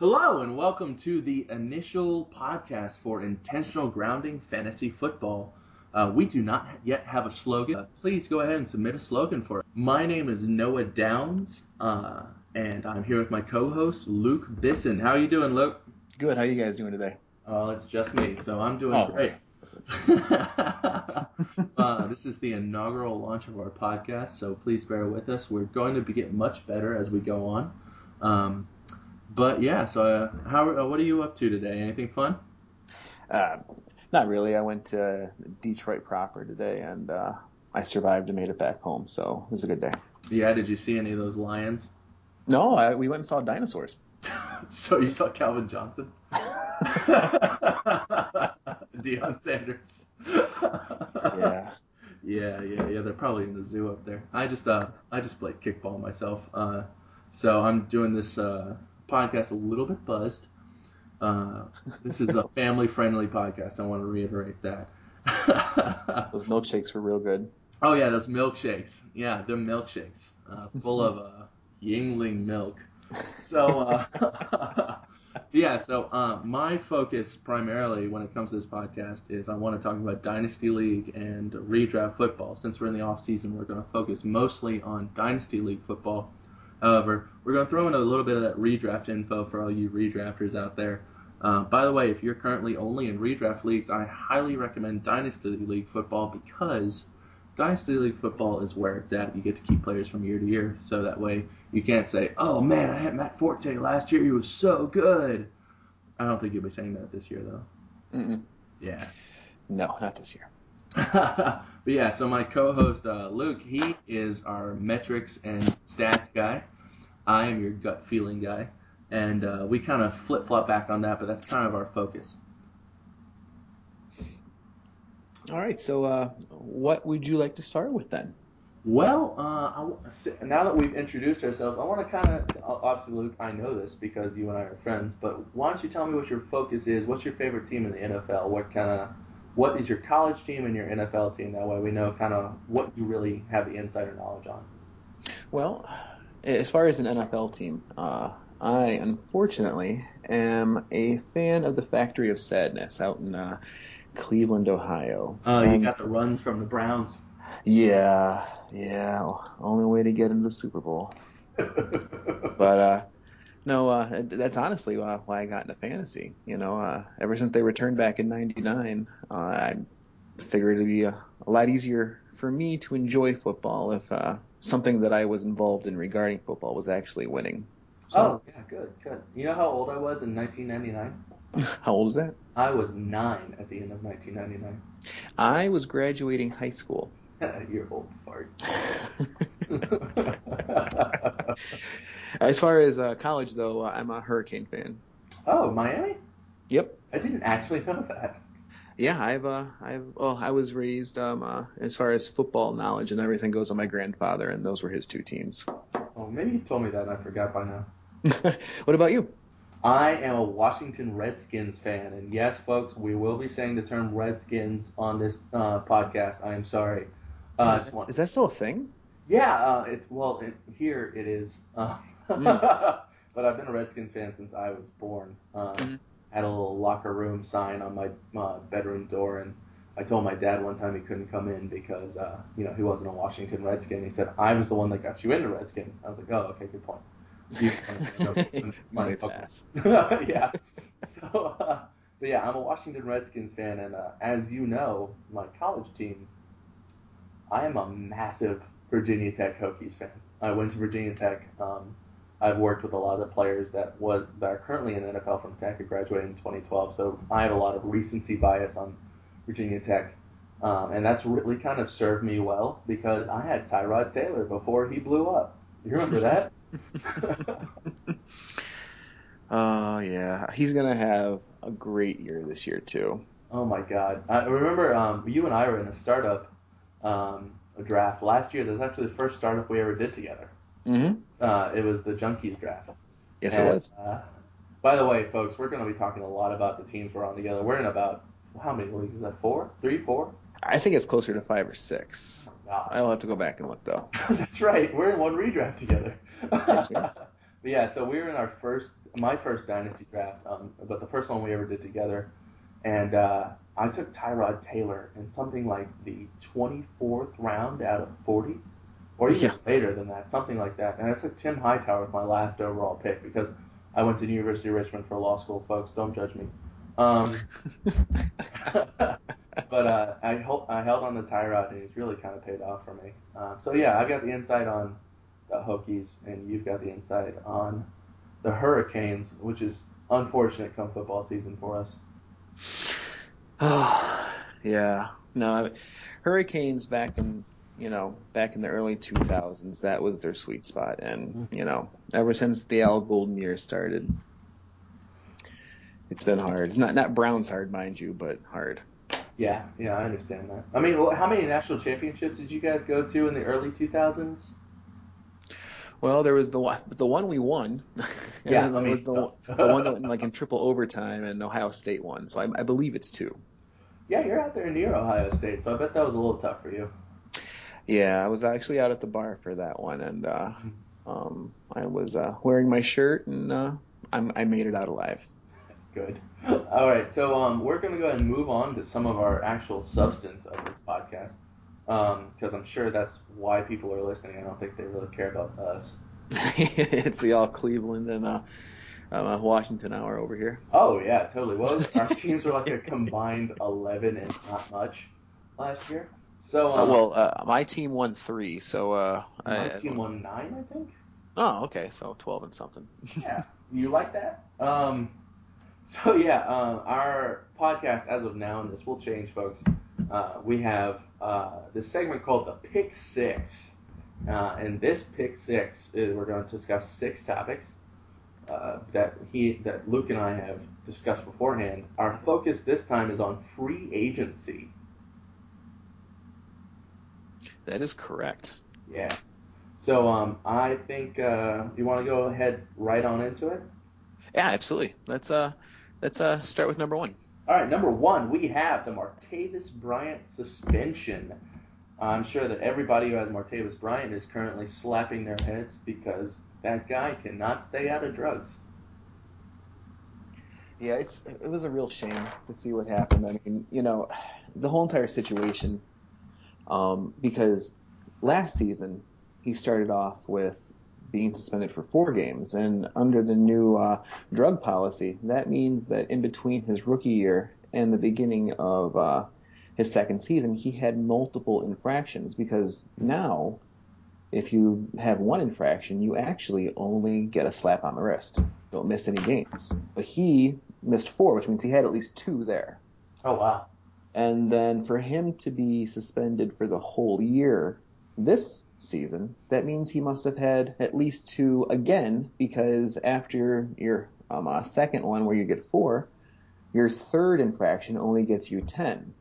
Hello and welcome to the initial podcast for Intentional Grounding Fantasy Football. Uh, we do not yet have a slogan. Uh, please go ahead and submit a slogan for it. My name is Noah Downs, uh, and I'm here with my co-host Luke Bisson. How are you doing, Luke? Good. How are you guys doing today? Oh, it's just me, so I'm doing Oh, great. uh, this is the inaugural launch of our podcast, so please bear with us. We're going to be get much better as we go on. Um, but yeah, so uh, how uh, what are you up to today? Anything fun? Uh, not really. I went to Detroit proper today, and uh, I survived and made it back home, so it was a good day. Yeah, did you see any of those lions? No, I, we went and saw dinosaurs. So you saw Calvin Johnson, Deion Sanders. Yeah. Yeah, yeah, yeah. They're probably in the zoo up there. I just, uh, I just play kickball myself. Uh, so I'm doing this uh, podcast a little bit buzzed. Uh, this is a family-friendly podcast. I want to reiterate that. Those milkshakes were real good. oh yeah, those milkshakes. Yeah, they're milkshakes, uh, full of uh, Yuengling milk. So, uh, yeah, so uh, my focus primarily when it comes to this podcast is I want to talk about Dynasty League and redraft football. Since we're in the off season, we're going to focus mostly on Dynasty League football. However, we're going to throw in a little bit of that redraft info for all you redrafters out there. Uh, by the way, if you're currently only in redraft leagues, I highly recommend Dynasty League football because Dynasty League football is where it's at. You get to keep players from year to year, so that way you can't say, "Oh man, I had Matt Forte last year. He was so good." I don't think you'll be saying that this year, though. Mm-mm. Yeah. No, not this year. But yeah, so my co-host uh, Luke, he is our metrics and stats guy. I am your gut feeling guy, and uh, we kind of flip flop back on that, but that's kind of our focus. All right. So, uh, what would you like to start with then? Well, uh, I now that we've introduced ourselves, I want to kind of obviously, Luke, I know this because you and I are friends, but why don't you tell me what your focus is? What's your favorite team in the NFL? What kind of what is your college team and your NFL team? That way we know kind of what you really have the insider knowledge on. Well, as far as an NFL team, uh, I unfortunately am a fan of the Factory of Sadness out in uh, Cleveland, Ohio. Uh, you And- got the runs from the Browns. Yeah, yeah. Only way to get into the Super Bowl. But uh, no, uh, that's honestly why, why I got into fantasy. You know, uh, ever since they returned back in '99, uh, I figured it'd be a, a lot easier for me to enjoy football if uh, something that I was involved in regarding football was actually winning. oh, yeah, good, good. You know how old I was in 1999? how old is that? I was nine at the end of 1999. I was graduating high school. You're old fart. As far as uh, college, though, uh, I'm a Hurricane fan. oh, Miami? Yep. I didn't actually know that. Yeah, I've uh, I've well, I was raised um, uh, as far as football knowledge and everything goes on my grandfather, and those were his two teams. Oh, maybe you told me that and I forgot by now. what about you? I am a Washington Redskins fan, and yes, folks, we will be saying the term Redskins on this uh, podcast. I am sorry. Uh, is, that, is that still a thing? yeah, uh, it's well it, here it is. Uh, Hmm. but I've been a Redskins fan since I was born. Um, Mhm. Had a little locker room sign on my uh, bedroom door, and I told my dad one time he couldn't come in because uh, you know he wasn't a Washington Redskin. He said I was the one that got you into Redskins. I was like, oh, okay, good point. May pass. yeah. So, uh, but yeah, I'm a Washington Redskins fan, and uh, as you know, my college team, I am a massive Virginia Tech Hokies fan. I went to Virginia Tech. Um, I've worked with a lot of the players that was that are currently in the NFL from Tech. I graduated in 2012, so I have a lot of recency bias on Virginia Tech. Um, and that's really kind of served me well because I had Tyrod Taylor before he blew up. You remember that? Oh yeah, he's gonna have a great year this year too. Oh my God! I remember um, you and I were in a startup um, draft last year. That was actually the first startup we ever did together. Mm-hmm. Uh, it was the Junkies draft. Yes, And, it was. Uh, by the way, folks, we're going to be talking a lot about the teams we're on together. We're in about how many leagues is that? Four, three, four? I think it's closer to five or six. God. I'll have to go back and look though. That's right. We're in one redraft together. Yes. But yeah, so we were in our first, my first dynasty draft, um, but the first one we ever did together, and uh, I took Tyrod Taylor in something like the 24th round out of 40, or even Yeah. later than that, something like that. And I took Tim Hightower with my last overall pick because I went to the University of Richmond for law school, folks. Don't judge me. Um, but uh, I, hel- I held on to Tyrod, and he's really kind of paid off for me. Um, so yeah, I've got the insight on the Hokies, and you've got the insight on the Hurricanes, which is unfortunate come football season for us. Oh, yeah. No, I, Hurricanes back in you know back in the early 2000s, that was their sweet spot, and mm-hmm. you know ever since the Al Golden years started, it's been hard. It's not not Browns hard, mind you, but hard. Yeah, yeah, I understand that. I mean, how many national championships did you guys go to in the early 2000s? Well, there was the one, the one we won. Yeah, then there I mean, was the, one- the one that went like in triple overtime, and Ohio State won. So I, I believe it's two. Yeah, you're out there near Ohio State, so I bet that was a little tough for you. Yeah, I was actually out at the bar for that one, and uh, um, I was uh, wearing my shirt, and uh, I'm, I made it out alive. Good. All right, so um, we're going to go ahead and move on to some of our actual substance of this podcast, because I'm sure that's why people are listening. I don't think they really care about us. it's the all Cleveland and uh, uh, Washington hour over here. Oh yeah, totally. Well, our teams were like a combined 11 and not much last year. So Uh, um, well, uh, my team won three, so uh, my I, team won nine, I think. Oh, okay, so twelve and something. Yeah, you like that? Um, so yeah, uh, our podcast as of now, and this will change, folks. Uh, we have uh, this segment called the Pick Six, uh, and this Pick Six is we're going to discuss six topics uh, that he that Luke and I have discussed beforehand. Our focus this time is on free agency. That is correct. Yeah. So um, I think uh, you want to go ahead right on into it. Yeah, absolutely. Let's uh, let's uh, start with number one. All right, number one, we have the Martavis Bryant suspension. I'm sure that everybody who has Martavis Bryant is currently slapping their heads because that guy cannot stay out of drugs. Yeah, it's it was a real shame to see what happened. I mean, you know, the whole entire situation, um, because last season he started off with being suspended for four games, and under the new uh, drug policy, that means that in between his rookie year and the beginning of uh, his second season, he had multiple infractions. Because now, if you have one infraction, you actually only get a slap on the wrist. Don't miss any games. But he missed four, which means he had at least two there. Oh wow. And then for him to be suspended for the whole year this season, that means he must have had at least two again, because after your um, uh, second one where you get four, your third infraction only gets you 10.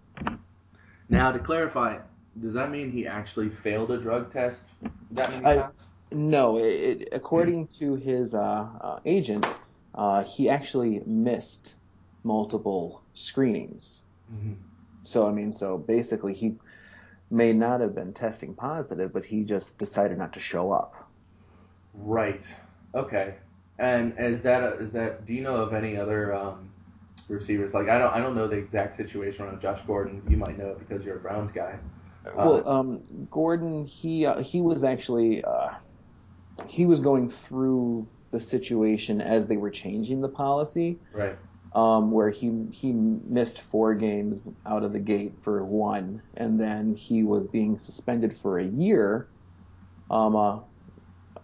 Now to clarify, does that mean he actually failed a drug test that many I- times? No, it, it, according to his uh, uh, agent, uh, he actually missed multiple screenings. Mm-hmm. So I mean, so basically he may not have been testing positive, but he just decided not to show up. Right. Okay. And is that a, is that? Do you know of any other um, receivers? Like I don't I don't know the exact situation around Josh Gordon. You might know it because you're a Browns guy. Well, um, Gordon, he uh, he was actually uh, he was going through the situation as they were changing the policy, Right. Um, where he he missed four games out of the gate for one, and then he was being suspended for a year. Um, uh,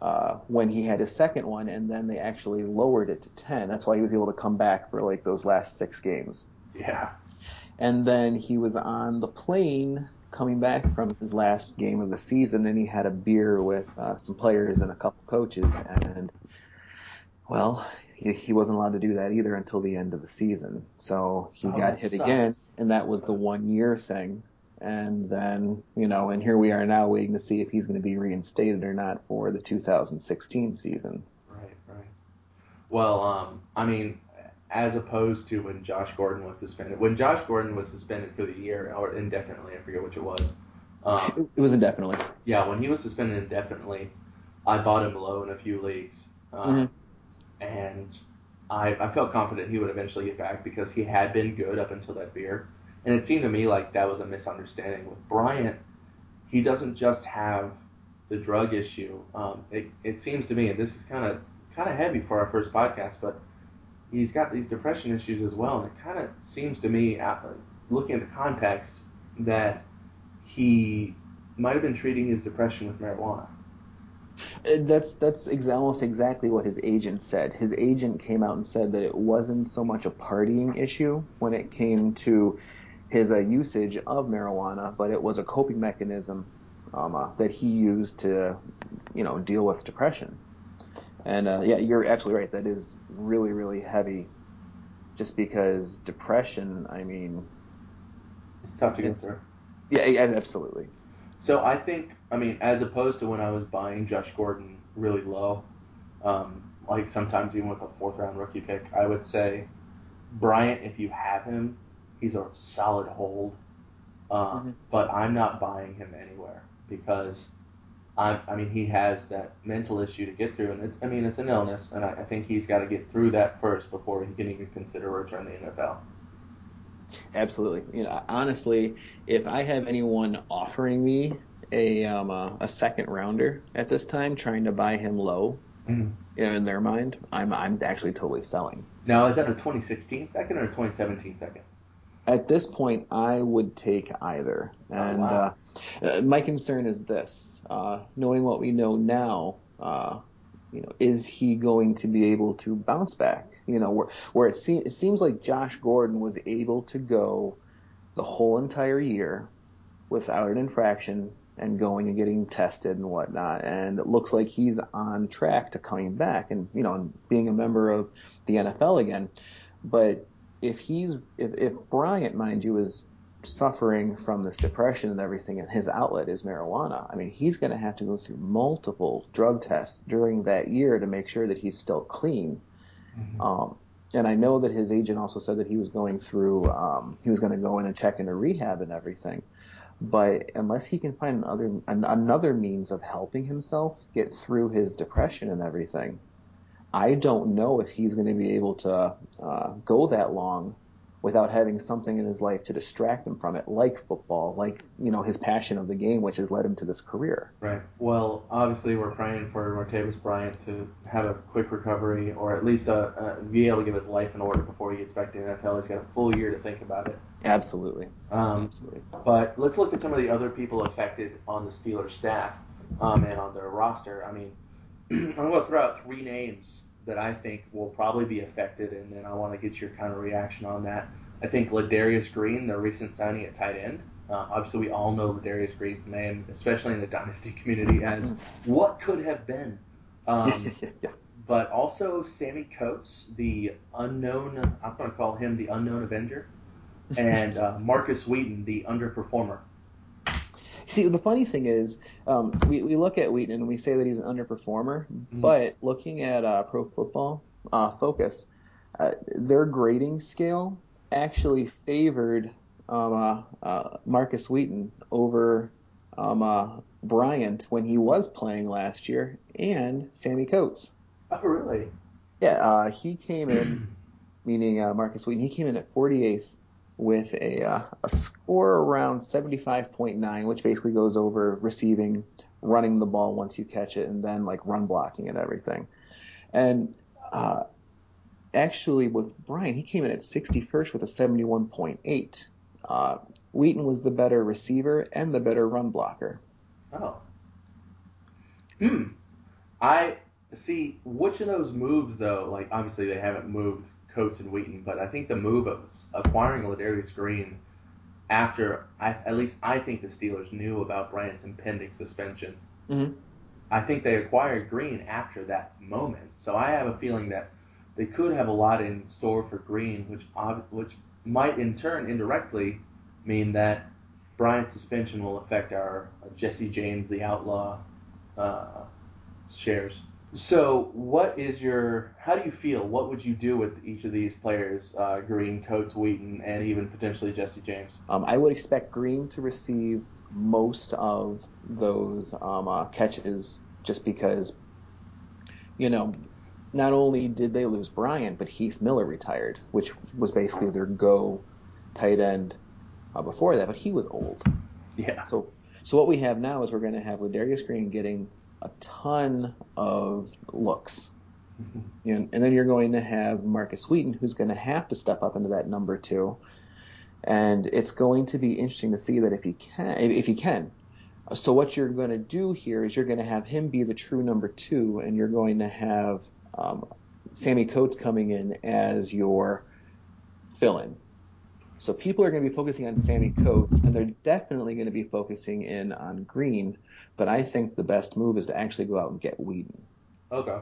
uh, when he had his second one, and then they actually lowered it to ten. That's why he was able to come back for like those last six games. Yeah. And then he was on the plane coming back from his last game of the season, and he had a beer with uh, some players and a couple coaches. And well, he, he wasn't allowed to do that either until the end of the season. So he Oh, got hit sucks. again, and that was the one year thing. And then, you know, and here we are now waiting to see if he's going to be reinstated or not for the 2016 season. Right. Right. Well, um, I mean, as opposed to when Josh Gordon was suspended. When Josh Gordon was suspended for the year or indefinitely, I forget which it was. Um, It was indefinitely. yeah, when he was suspended indefinitely, I bought him low in a few leagues, uh, mm-hmm. And I, I felt confident he would eventually get back because he had been good up until that beer. And it seemed to me like that was a misunderstanding with Bryant. He doesn't just have the drug issue. Um, it, it seems to me, and this is kind of kind of heavy for our first podcast, but he's got these depression issues as well. And it kind of seems to me, uh, looking at the context, that he might have been treating his depression with marijuana. Uh, that's that's ex- almost exactly what his agent said. His agent came out and said that it wasn't so much a partying issue when it came to his uh, usage of marijuana, but it was a coping mechanism um, uh, that he used to, you know, deal with depression. And uh, yeah, you're absolutely right. That is really really heavy, just because depression. I mean, it's tough to get through. Yeah, absolutely. So I think, I mean, as opposed to when I was buying Josh Gordon really low, um, like sometimes even with a fourth round rookie pick, I would say Bryant, if you have him, he's a solid hold. Uh, mm-hmm. But I'm not buying him anywhere because I, I mean, he has that mental issue to get through, and it's, I mean, it's an illness, and I, I think he's got to get through that first before he can even consider return to the NFL. Absolutely. You know, honestly, if I have anyone offering me a um, a, a second rounder at this time, trying to buy him low, mm-hmm. you know, in their mind, I'm I'm actually totally selling. Now, is that a 2016 second or a 2017 second? At this point, I would take either. Oh, and oh, wow. uh, uh, my concern is this: uh, knowing what we know now, uh, you know, is he going to be able to bounce back? You know, where where it, se- it seems like Josh Gordon was able to go the whole entire year without an infraction and going and getting tested and whatnot. And it looks like he's on track to coming back and, you know, being a member of the NFL again. But if he's, if, if Bryant, mind you, is suffering from this depression and everything, and his outlet is marijuana. I mean, he's going to have to go through multiple drug tests during that year to make sure that he's still clean. Mm-hmm. Um, and I know that his agent also said that he was going through, um, he was going to go in and check into rehab and everything. But unless he can find another another means of helping himself get through his depression and everything, I don't know if he's going to be able to uh, go that long without having something in his life to distract him from it, like football, like you know his passion of the game, which has led him to this career. Right. Well, obviously we're praying for Martavis Bryant to have a quick recovery, or at least a, uh, a, uh, be able to give his life in order before he gets back to the NFL. He's got a full year to think about it. Absolutely. Um, Absolutely. But let's look at some of the other people affected on the Steelers staff um, and on their roster. I mean, I'm going to throw out three names that I think will probably be affected, and then I want to get your kind of reaction on that. I think Ladarius Green, the recent signing at tight end. Uh, obviously, we all know Ladarius Green's name, especially in the dynasty community, as what could have been. Um, yeah. But also Sammie Coates, the unknown, I'm going to call him the unknown Avenger, and uh, Markus Wheaton, the underperformer. See, the funny thing is, um, we, we look at Wheaton and we say that he's an underperformer, mm-hmm. but looking at uh, Pro Football uh, Focus, uh, their grading scale actually favored um, uh, uh, Markus Wheaton over um, uh, Bryant when he was playing last year, and Sammie Coates. Oh, really? Yeah, he came in, meaning Markus Wheaton, he came in at 48th with a, uh, a score around 75.9, which basically goes over receiving, running the ball once you catch it, and then like run blocking and everything. And uh, actually, with Bryant, he came in at 61st with a 71.8. Uh, Wheaton was the better receiver and the better run blocker. Oh. Hmm. I see. Which of those moves, though? Like, obviously, they haven't moved Coates and Wheaton, but I think the move of acquiring Ladarius Green after, I, at least I think the Steelers knew about Bryant's impending suspension. Mm-hmm. I think they acquired Green after that moment. So I have a feeling that they could have a lot in store for Green, which which might in turn indirectly mean that Bryant's suspension will affect our Jesse James the Outlaw uh, shares. So, what is your? How do you feel? What would you do with each of these players, uh, Green, Coates, Wheaton, and even potentially Jesse James? Um, I would expect Green to receive most of those um, uh, catches, just because, you know, not only did they lose Bryant, but Heath Miller retired, which was basically their go tight end uh, before that, but he was old. Yeah. So so what we have now is we're going to have Ladarius Green getting a ton of looks. Mm-hmm. And, and then you're going to have Markus Wheaton, who's going to have to step up into that number two. And it's going to be interesting to see that if he can, if he can. So what you're going to do here is you're going to have him be the true number two, and you're going to have um, Sammie Coates coming in as your fill-in. So people are going to be focusing on Sammie Coates, and they're definitely going to be focusing in on Green. But I think the best move is to actually go out and get Wheaton. Okay.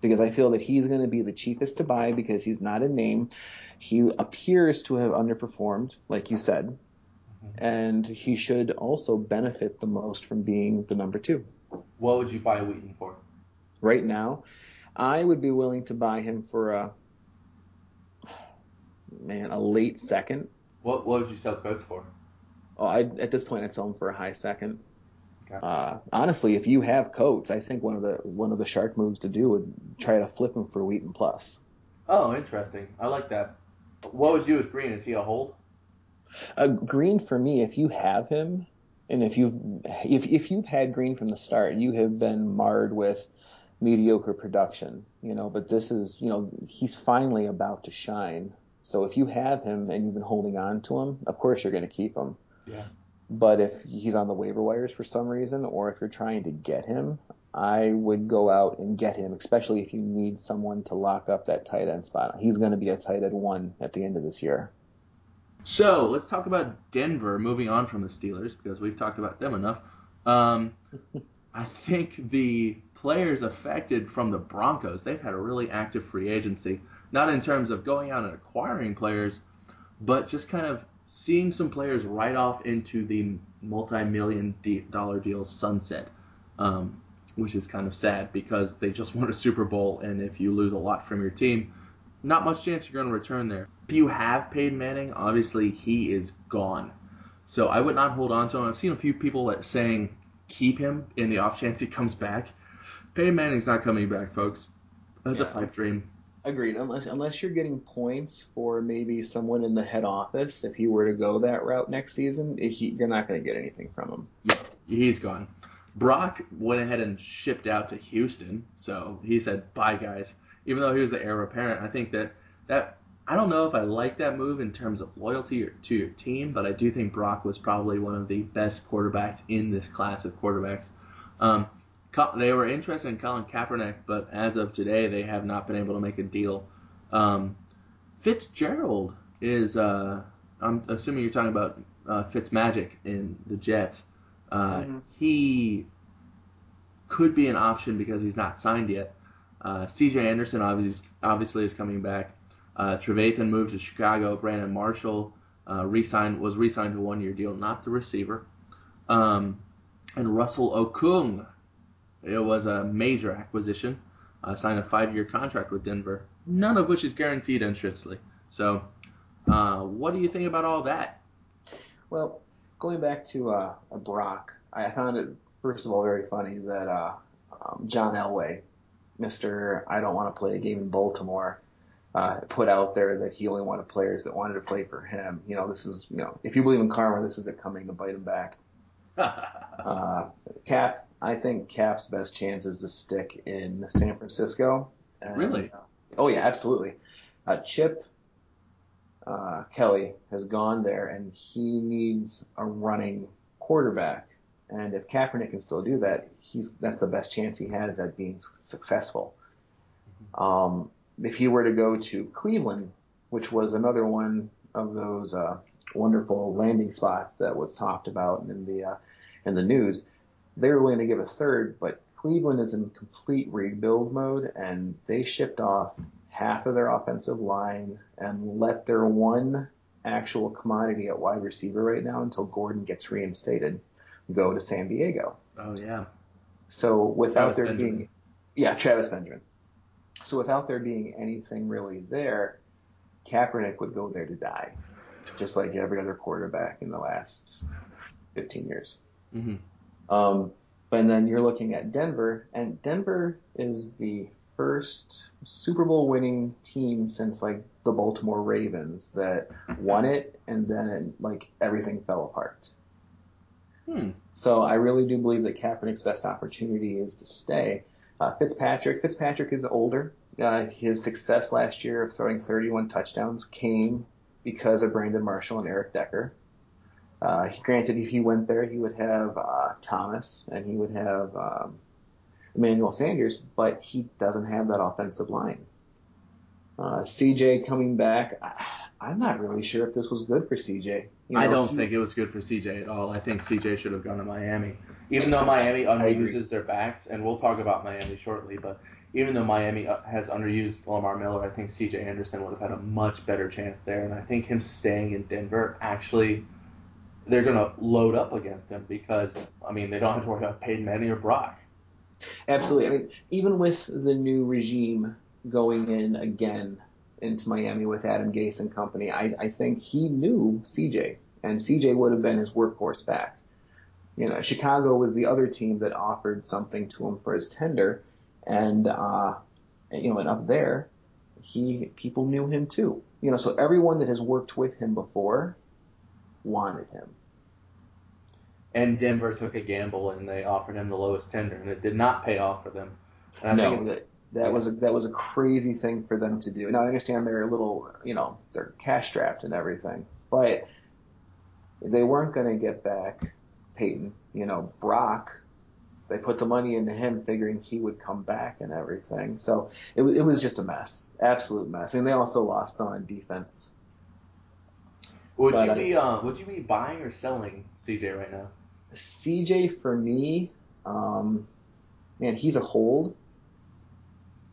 Because I feel that he's going to be the cheapest to buy because he's not a name. He appears to have underperformed, like you said, mm-hmm. and he should also benefit the most from being the number two. What would you buy Wheaton for? Right now, I would be willing to buy him for a man, a late second. What what would you sell Coates for? Oh, I at this point I'd sell him for a high second. Uh, honestly, if you have Coates, I think one of the one of the shark moves to do would try to flip him for Wheaton plus. Oh, interesting. I like that. What would you with Green? Is he a hold? Uh, Green for me, if you have him, and if you've if if you've had Green from the start, you have been marred with mediocre production, you know. But this is, you know, he's finally about to shine. So if you have him and you've been holding on to him, of course you're going to keep him. Yeah. But if he's on the waiver wires for some reason, or if you're trying to get him, I would go out and get him, especially if you need someone to lock up that tight end spot. He's going to be a tight end one at the end of this year. So let's talk about Denver. Moving on from the Steelers because we've talked about them enough. Um, I think the players affected from the Broncos, they've had a really active free agency not in terms of going out and acquiring players, but just kind of seeing some players right off into the multi-million dollar deal sunset, um, which is kind of sad because they just won a Super Bowl, and if you lose a lot from your team, not much chance you're going to return there. If you have Peyton Manning, obviously he is gone. So I would not hold on to him. I've seen a few people saying keep him in the off chance he comes back. Peyton Manning's not coming back, folks. That's yeah. a pipe dream. Agreed. Unless unless you're getting points for maybe someone in the head office, if he were to go that route next season, he, you're not going to get anything from him. Yeah, he's gone. Brock went ahead and shipped out to Houston, so he said, "Bye, guys." Even though he was the heir apparent, I think that that I don't know if I like that move in terms of loyalty or, to your team, but I do think Brock was probably one of the best quarterbacks in this class of quarterbacks. Um, they were interested in Colin Kaepernick, but as of today, they have not been able to make a deal. Um, Fitzgerald is, uh, I'm assuming you're talking about uh, Fitzmagic in the Jets. Uh, mm-hmm. He could be an option because he's not signed yet. Uh, C.J. Anderson obviously, obviously is coming back. Uh, Trevathan moved to Chicago. Brandon Marshall uh, re-signed, was re-signed to a one-year deal, not the receiver. Um, and Russell Okung it was a major acquisition. Uh, signed a five-year contract with Denver, none of which is guaranteed, interestingly. So, uh, what do you think about all that? Well, going back to uh, Brock, I found it first of all very funny that uh, um, John Elway, Mister, I don't want to play a game in Baltimore, uh, put out there that he only wanted players that wanted to play for him. You know, this is you know, if you believe in karma, this is it coming to bite him back. uh, Cap I think Cap's best chance is to stick in San Francisco. And, really? Uh, oh yeah, absolutely. Uh, Chip uh, Kelly has gone there, and he needs a running quarterback. And if Kaepernick can still do that, he's that's the best chance he has at being successful. Mm-hmm. Um, if he were to go to Cleveland, which was another one of those uh, wonderful landing spots that was talked about in the uh, in the news, they were willing to give a third, but Cleveland is in complete rebuild mode, and they shipped off half of their offensive line and let their one actual commodity at wide receiver right now until Gordon gets reinstated go to San Diego. Oh yeah. So without Travis there Benjamin. being yeah, Travis Benjamin. So without there being anything really there, Kaepernick would go there to die, just like every other quarterback in the last 15 years. Mm-hmm. Um, but then you're looking at Denver, and Denver is the first Super Bowl winning team since like the Baltimore Ravens that won it and then like everything fell apart. Hmm. So I really do believe that Kaepernick's best opportunity is to stay. Uh, Fitzpatrick, Fitzpatrick is older. Uh, his success last year of throwing 31 touchdowns came because of Brandon Marshall and Eric Decker. Uh, granted, if he went there, he would have uh, Thomas and he would have um, Emmanuel Sanders, but he doesn't have that offensive line. Uh, CJ coming back, I, am not really sure if this was good for CJ. You know, I don't he, think it was good for CJ at all. I think CJ should have gone to Miami. Even though Miami underuses their backs, and we'll talk about Miami shortly, but even though Miami uh, has underused Lamar Miller, I think CJ Anderson would have had a much better chance there. And I think him staying in Denver actually – they're going to load up against him because I mean they don't have to worry about Peyton Manning or Brock. Absolutely. I mean, even with the new regime going in again into Miami with Adam Gase and company, I, I think he knew CJ, and CJ would have been his workhorse back. You know, Chicago was the other team that offered something to him for his tender, and uh, you know, and up there, he people knew him too. You know, so everyone that has worked with him before wanted him. And Denver took a gamble and they offered him the lowest tender, and it did not pay off for them. no, that, that was a, that was a crazy thing for them to do. Now I understand they're a little, you know, they're cash strapped and everything, but they weren't going to get back Peyton. You know, Brock. They put the money into him, figuring he would come back and everything. So it, it was just a mess, absolute mess. And they also lost some on defense. Would but you be uh, would you be buying or selling CJ right now? CJ for me, um, man, he's a hold,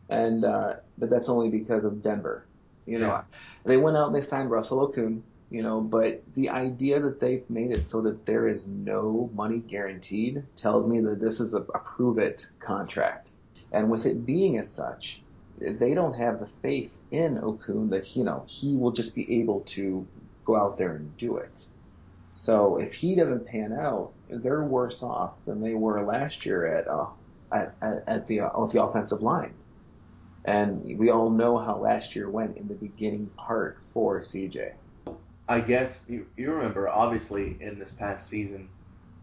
and uh, but that's only because of Denver. You know, yeah. they went out and they signed Russell Okung. You know, but the idea that they've made it so that there is no money guaranteed tells me that this is a, a prove it contract. And with it being as such, they don't have the faith in Okung that you know he will just be able to go out there and do it. So if he doesn't pan out, they're worse off than they were last year at uh, at, at the uh, with the offensive line. And we all know how last year went in the beginning part for CJ. I guess you, you remember, obviously, in this past season,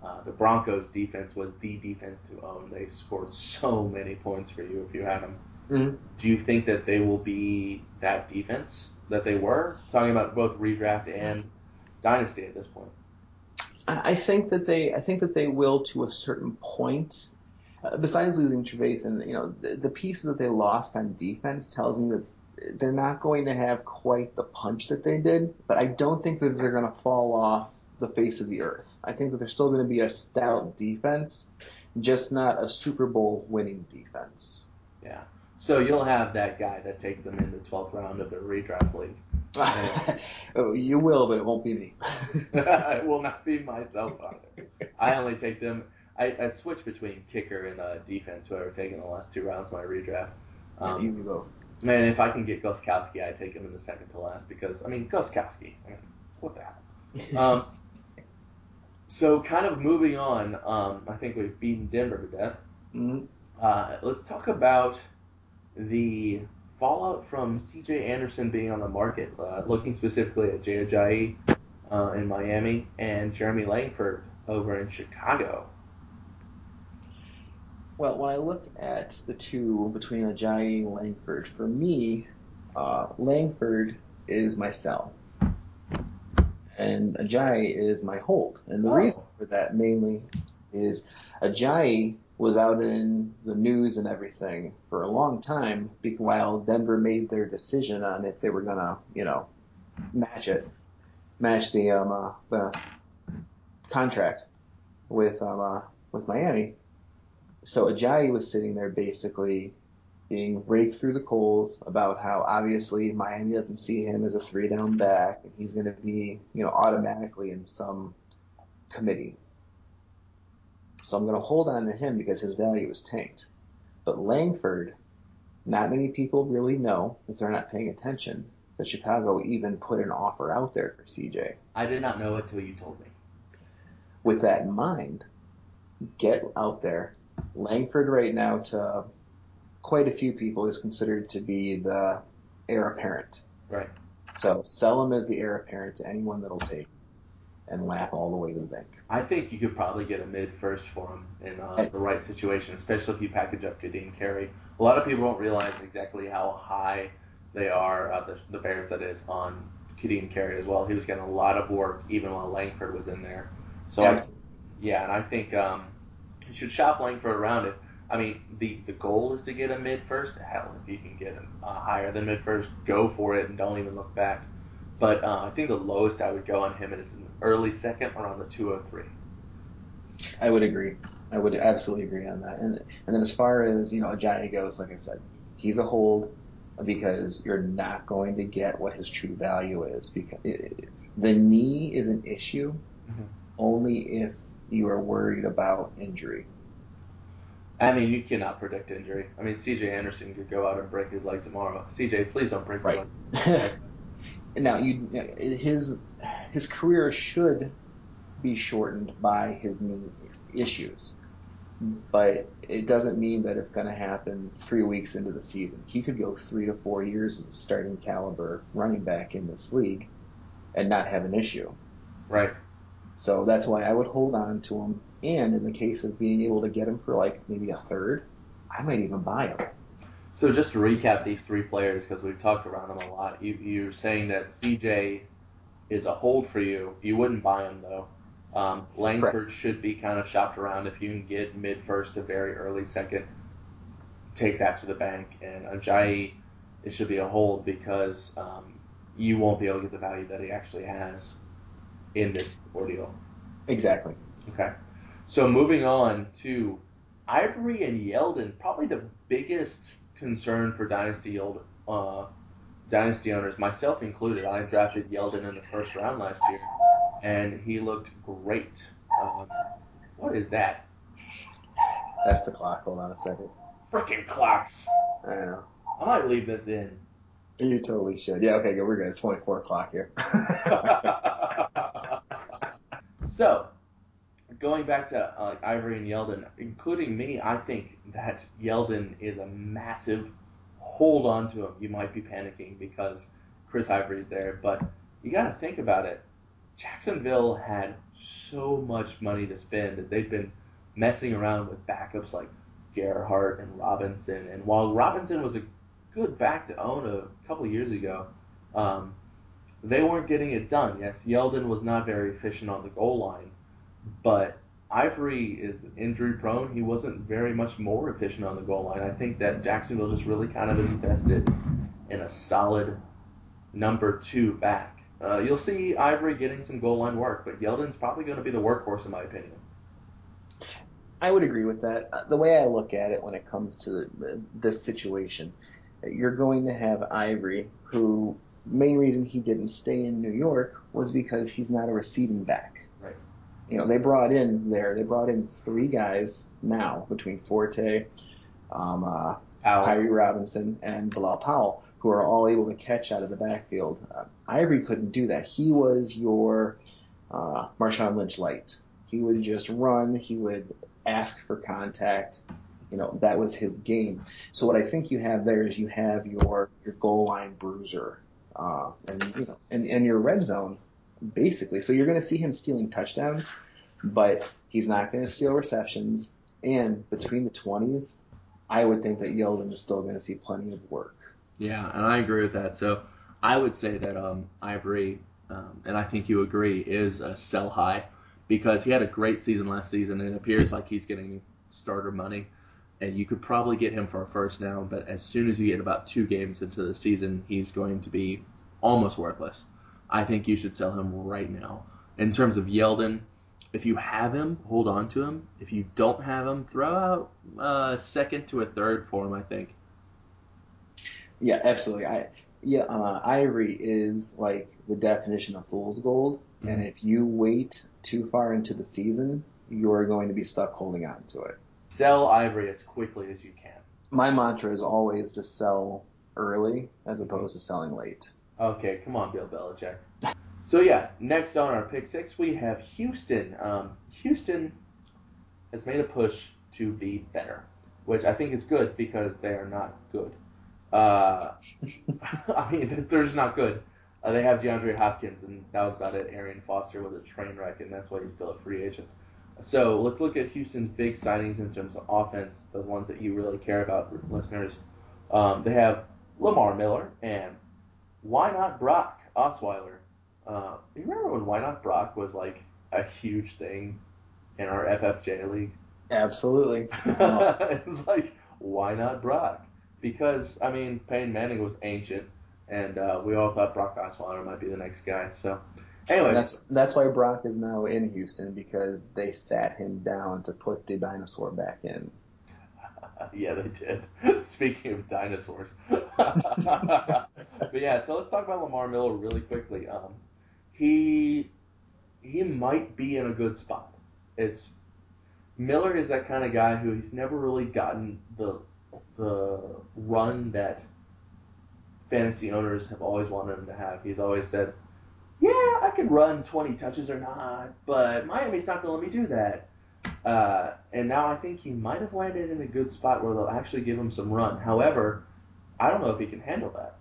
uh, the Broncos defense was the defense to own. They scored so many points for you if you had them. Mm-hmm. Do you think that they will be that defense that they were? Talking about both redraft and dynasty at this point. I think that they, I think that they will to a certain point. Uh, besides losing Trevathan, you know, the, the pieces that they lost on defense tells me that they're not going to have quite the punch that they did. But I don't think that they're going to fall off the face of the earth. I think that they're still going to be a stout defense, just not a Super Bowl winning defense. Yeah. So you'll have that guy that takes them in the 12th round of the redraft league. oh, you will, but it won't be me. it will not be myself either. I only take them. I, I switch between kicker and uh, defense, whoever taken the last two rounds of my redraft. Um, you both. Man, if I can get Gostkowski, I take him in the second to last because I mean Gostkowski. I mean, what the hell? um, so kind of moving on. Um, I think we've beaten Denver to death. Mm-hmm. Uh, let's talk about the fallout from C.J. Anderson being on the market, uh, looking specifically at Jay Ajayi uh, in Miami and Jeremy Langford over in Chicago. Well, when I look at the two between Ajayi and Langford, for me, uh, Langford is my sell, and Ajayi is my hold. And the oh. reason for that mainly is Ajayi was out in the news and everything for a long time while Denver made their decision on if they were gonna, you know, match it, match the um uh, the contract with um uh, with Miami. So Ajayi was sitting there basically being raked through the coals about how obviously Miami doesn't see him as a three down back and he's going to be, you know, automatically in some committee. So I'm going to hold on to him because his value is tanked. But Langford, not many people really know if they're not paying attention that Chicago even put an offer out there for CJ. I did not know it until you told me. With that in mind, get out there. Langford right now to quite a few people is considered to be the heir apparent. Right. So sell him as the heir apparent to anyone that'll take and laugh all the way to the bank. I think you could probably get a mid first for him in uh, the right situation, especially if you package up Ka'Deem Carey. A lot of people don't realize exactly how high they are, uh, the, the Bears that is, on Ka'Deem Carey as well. He was getting a lot of work even while Langford was in there. So I, yeah, and I think um, you should shop Langford around it. I mean, the the goal is to get a mid first. Hell, if you can get him uh, higher than mid first, go for it and don't even look back. But uh, I think the lowest I would go on him is an early second or around the 203. I would agree. I would absolutely agree on that. And and then as far as you know, Ajayi goes, like I said, he's a hold because you're not going to get what his true value is. Because it, the knee is an issue Mhm. only if you are worried about injury. I mean, you cannot predict injury. I mean, C.J. Anderson could go out and break his leg tomorrow. C.J., please don't break your Right. leg. now you his his career should be shortened by his knee issues. But it doesn't mean that it's going to happen three weeks into the season. He could go three to four years as a starting caliber running back in this league and not have an issue. Right. So that's why I would hold on to him. And in the case of being able to get him for like maybe a third, I might even buy him. So just to recap these three players, because we've talked around them a lot, you, you're saying that C.J. is a hold for you. You wouldn't buy him, though. Um, Langford should be kind of shopped around if you can get mid first to very early second. Take that to the bank. And Ajayi, it should be a hold because um, you won't be able to get the value that he actually has in this ordeal. Exactly. Okay. So moving on to Ivory and Yeldon, probably the biggest concern for dynasty Yeld, uh, dynasty owners, myself included. I drafted Yeldon in the first round last year, and he looked great. Um, what is that? That's the clock. Hold on a second. Freaking clocks! I know. I might leave this in. You totally should. Yeah, okay, good. We're good. It's 24 o'clock here. so, going back to uh, Ivory and Yeldon, including me, I think that Yeldon is a massive hold on to him. You might be panicking because Chris Ivory's there, but you got to think about it. Jacksonville had so much money to spend that they've been messing around with backups like Gerhart and Robinson. And while Robinson was a good back to own a couple years ago, um, they weren't getting it done. Yes, Yeldon was not very efficient on the goal line, but Ivory is injury prone. He wasn't very much more efficient on the goal line. I think that Jacksonville just really kind of invested in a solid number two back. Uh, you'll see Ivory getting some goal line work, but Yeldon's probably going to be the workhorse in my opinion. I would agree with that. Uh, The way I look at it when it comes to this situation, you're going to have Ivory, who main reason he didn't stay in New York was because he's not a receiving back. You know, they brought in there, they brought in three guys now between Forte, um, uh, Khiry Robinson, and Bilal Powell, who are all able to catch out of the backfield. Uh, Ivory couldn't do that. He was your uh, Marshawn Lynch light. He would just run. He would ask for contact. You know, that was his game. So what I think you have there is you have your your goal line bruiser, uh, and you know, and, and your red zone, basically. So you're going to see him stealing touchdowns, but he's not going to steal receptions. And between the twenties, I would think that Yeldon is still going to see plenty of work. Yeah, and I agree with that. So I would say that um, Ivory, um, and I think you agree, is a sell high because he had a great season last season, and it appears like he's getting starter money. And you could probably get him for a first now, but as soon as you get about two games into the season, he's going to be almost worthless. I think you should sell him right now. In terms of Yeldon, if you have him, hold on to him. If you don't have him, throw out a second to a third for him. I think. Yeah, absolutely. I yeah, uh, Ivory is like the definition of fool's gold, and if you wait too far into the season, you're going to be stuck holding on to it. Sell Ivory as quickly as you can. My mantra is always to sell early as opposed to selling late. Okay, come on, Bill Belichick. So yeah, next on our pick six we have Houston. Um, Houston has made a push to be better. which I think is good because they are not good. Uh, I mean, they're just not good. Uh, they have DeAndre Hopkins, and that was about it. Arian Foster was a train wreck, and that's why he's still a free agent. So let's look at Houston's big signings in terms of offense, the ones that you really care about, listeners. Um, they have Lamar Miller and why not Brock Osweiler? Uh, you remember when Why Not Brock was like a huge thing in our FFJ league? Absolutely. it was like, why not Brock? Because I mean, Peyton Manning was ancient, and uh, we all thought Brock Osweiler might be the next guy. So, anyway, that's that's why Brock is now in Houston because they sat him down to put the dinosaur back in. yeah, they did. Speaking of dinosaurs. But yeah, so let's talk about Lamar Miller really quickly. Um, he he might be in a good spot. It's Miller is that kind of guy who he's never really gotten the the run that fantasy owners have always wanted him to have. He's always said, "Yeah, I can run 20 touches or not, but Miami's not going to let me do that." Uh, and now I think he might have landed in a good spot where they'll actually give him some run. However, I don't know if he can handle that.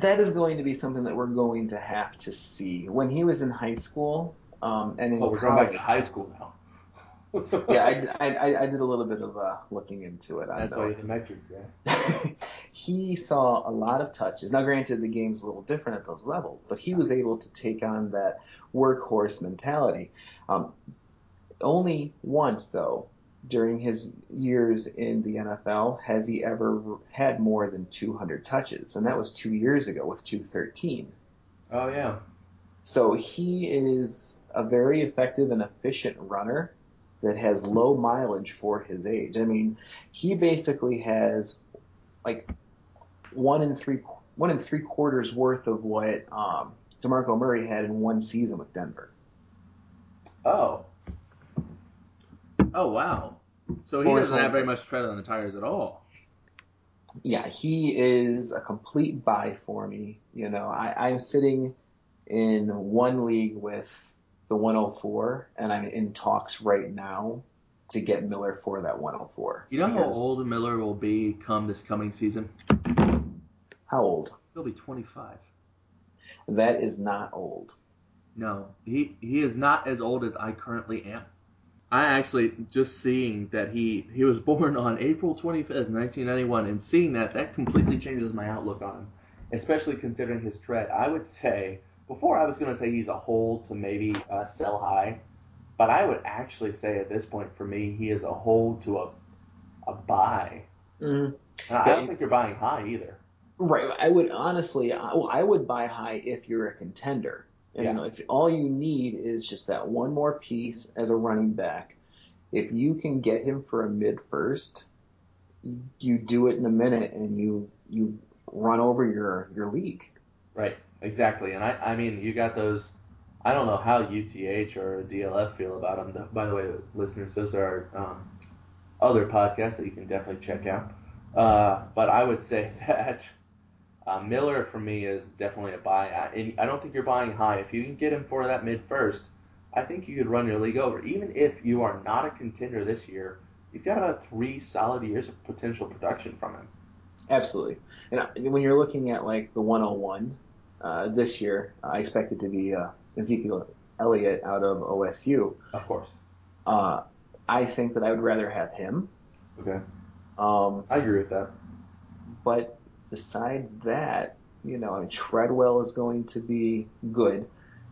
That is going to be something that we're going to have to see. When he was in high school, um, and in oh, we're going back to high school now. yeah, I, I, I, did a little bit of uh, looking into it. That's why the metrics guy. he saw a lot of touches. Now, granted, the game's a little different at those levels, but he was able to take on that workhorse mentality. Um, only once, though, during his years in the NFL has he ever had more than 200 touches, and that was two years ago with 213. Oh yeah. So he is a very effective and efficient runner that has low mileage for his age. I mean, he basically has like one in three one in three quarters worth of what um, Demarco Murray had in one season with Denver. Oh. Oh wow. So he doesn't have very much tread on the tires at all. Yeah, he is a complete buy for me. You know, I, I'm sitting in one league with the 104, and I'm in talks right now to get Miller for that 104. You know how old Miller will be come this coming season? How old? He'll be 25. That is not old. No, he he is not as old as I currently am. I actually just seeing that he he was born on April 25th, 1991, and seeing that that completely changes my outlook on him, especially considering his tread. I would say before I was going to say he's a hold to maybe uh, sell high, but I would actually say at this point for me he is a hold to a a buy. Mm-hmm. I don't think you're buying high either. Right. I would honestly, well, I would buy high if you're a contender. And, yeah. If all you need is just that one more piece as a running back, if you can get him for a mid first, you do it in a minute and you you run over your your league. Right. Exactly. And I I mean you got those. I don't know how UTH or DLF feel about them. By the way, listeners, those are um, other podcasts that you can definitely check out. Uh, but I would say that uh, Miller for me is definitely a buy. I, and I don't think you're buying high. If you can get him for that mid first, I think you could run your league over. Even if you are not a contender this year, you've got about three solid years of potential production from him. Absolutely. And when you're looking at like the 101 uh, this year, I expect it to be uh, Ezekiel Elliott out of OSU. Of course. Uh, I think that I would rather have him. Okay. Um, I agree with that. But besides that, you know, I mean, Treadwell is going to be good,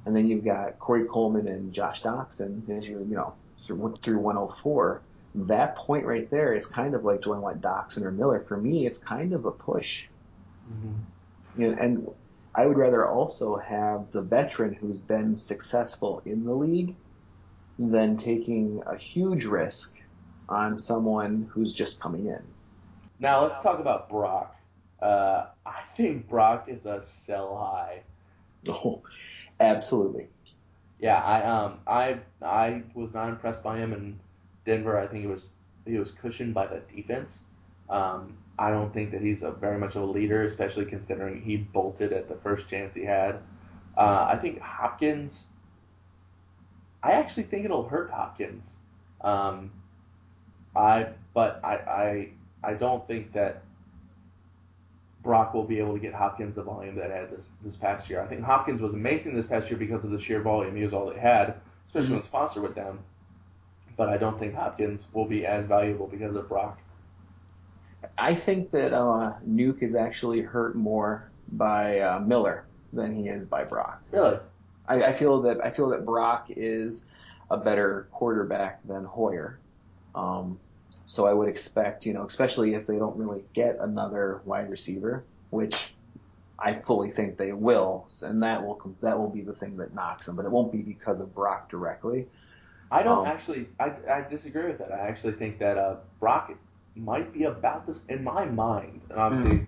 and then you've got Corey Coleman and Josh Doctson as you you know through, through 104. That point right there is kind of like do I want Doctson or Miller? For me, it's kind of a push. Mm-hmm. You know, and I would rather also have the veteran who's been successful in the league than taking a huge risk on someone who's just coming in. Now let's talk about Brock. Uh, I think Brock is a sell high. Oh, absolutely. Yeah, I um I I was not impressed by him in Denver. I think it was he was cushioned by the defense. Um, I don't think that he's a very much of a leader, especially considering he bolted at the first chance he had. Uh, I think Hopkins. I actually think it'll hurt Hopkins. Um, I but I I I don't think that Brock will be able to get Hopkins the volume that had this this past year. I think Hopkins was amazing this past year because of the sheer volume. He was all they had, especially Mhm. when Foster went down. But I don't think Hopkins will be as valuable because of Brock. I think that uh, Nuke is actually hurt more by uh, Miller than he is by Brock. Really? I, I feel that I feel that Brock is a better quarterback than Hoyer. Um, so I would expect, you know, especially if they don't really get another wide receiver, which I fully think they will, and that will that will be the thing that knocks them. But it won't be because of Brock directly. I don't Um, actually. I, I disagree with that. I actually think that uh, Brock might be about this in my mind. And obviously,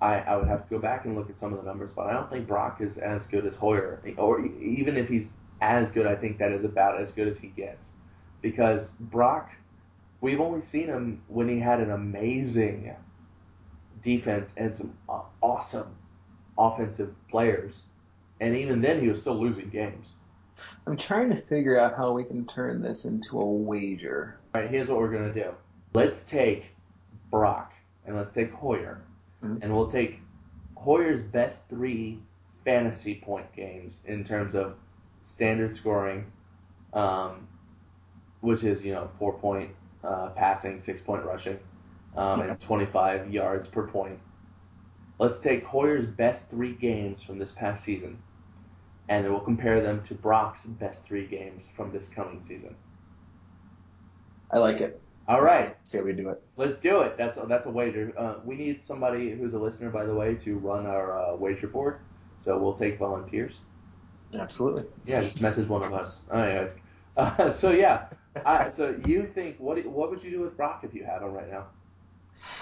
I, I would have to go back and look at some of the numbers, but I don't think Brock is as good as Hoyer. Or even if he's as good, I think that is about as good as he gets. Because Brock, we've only seen him when he had an amazing defense and some awesome offensive players, and even then he was still losing games. I'm trying to figure out how we can turn this into a wager. All right, here's what we're gonna do. Let's take Brock and let's take Hoyer, Mhm. and we'll take Hoyer's best three fantasy point games in terms of standard scoring, um, which is you know four point uh, passing, six point rushing, um, and 25 yards per point. Let's take Hoyer's best three games from this past season, and we'll compare them to Brock's best three games from this coming season. I like it. All Let's right. see, see how we do it. Let's do it. That's a, that's a wager. Uh, we need somebody who's a listener, by the way, to run our uh, wager board. So we'll take volunteers. Absolutely. Yeah, just message one of us. Anyways, uh, so yeah. So you think what what would you do with Brock if you had him right now?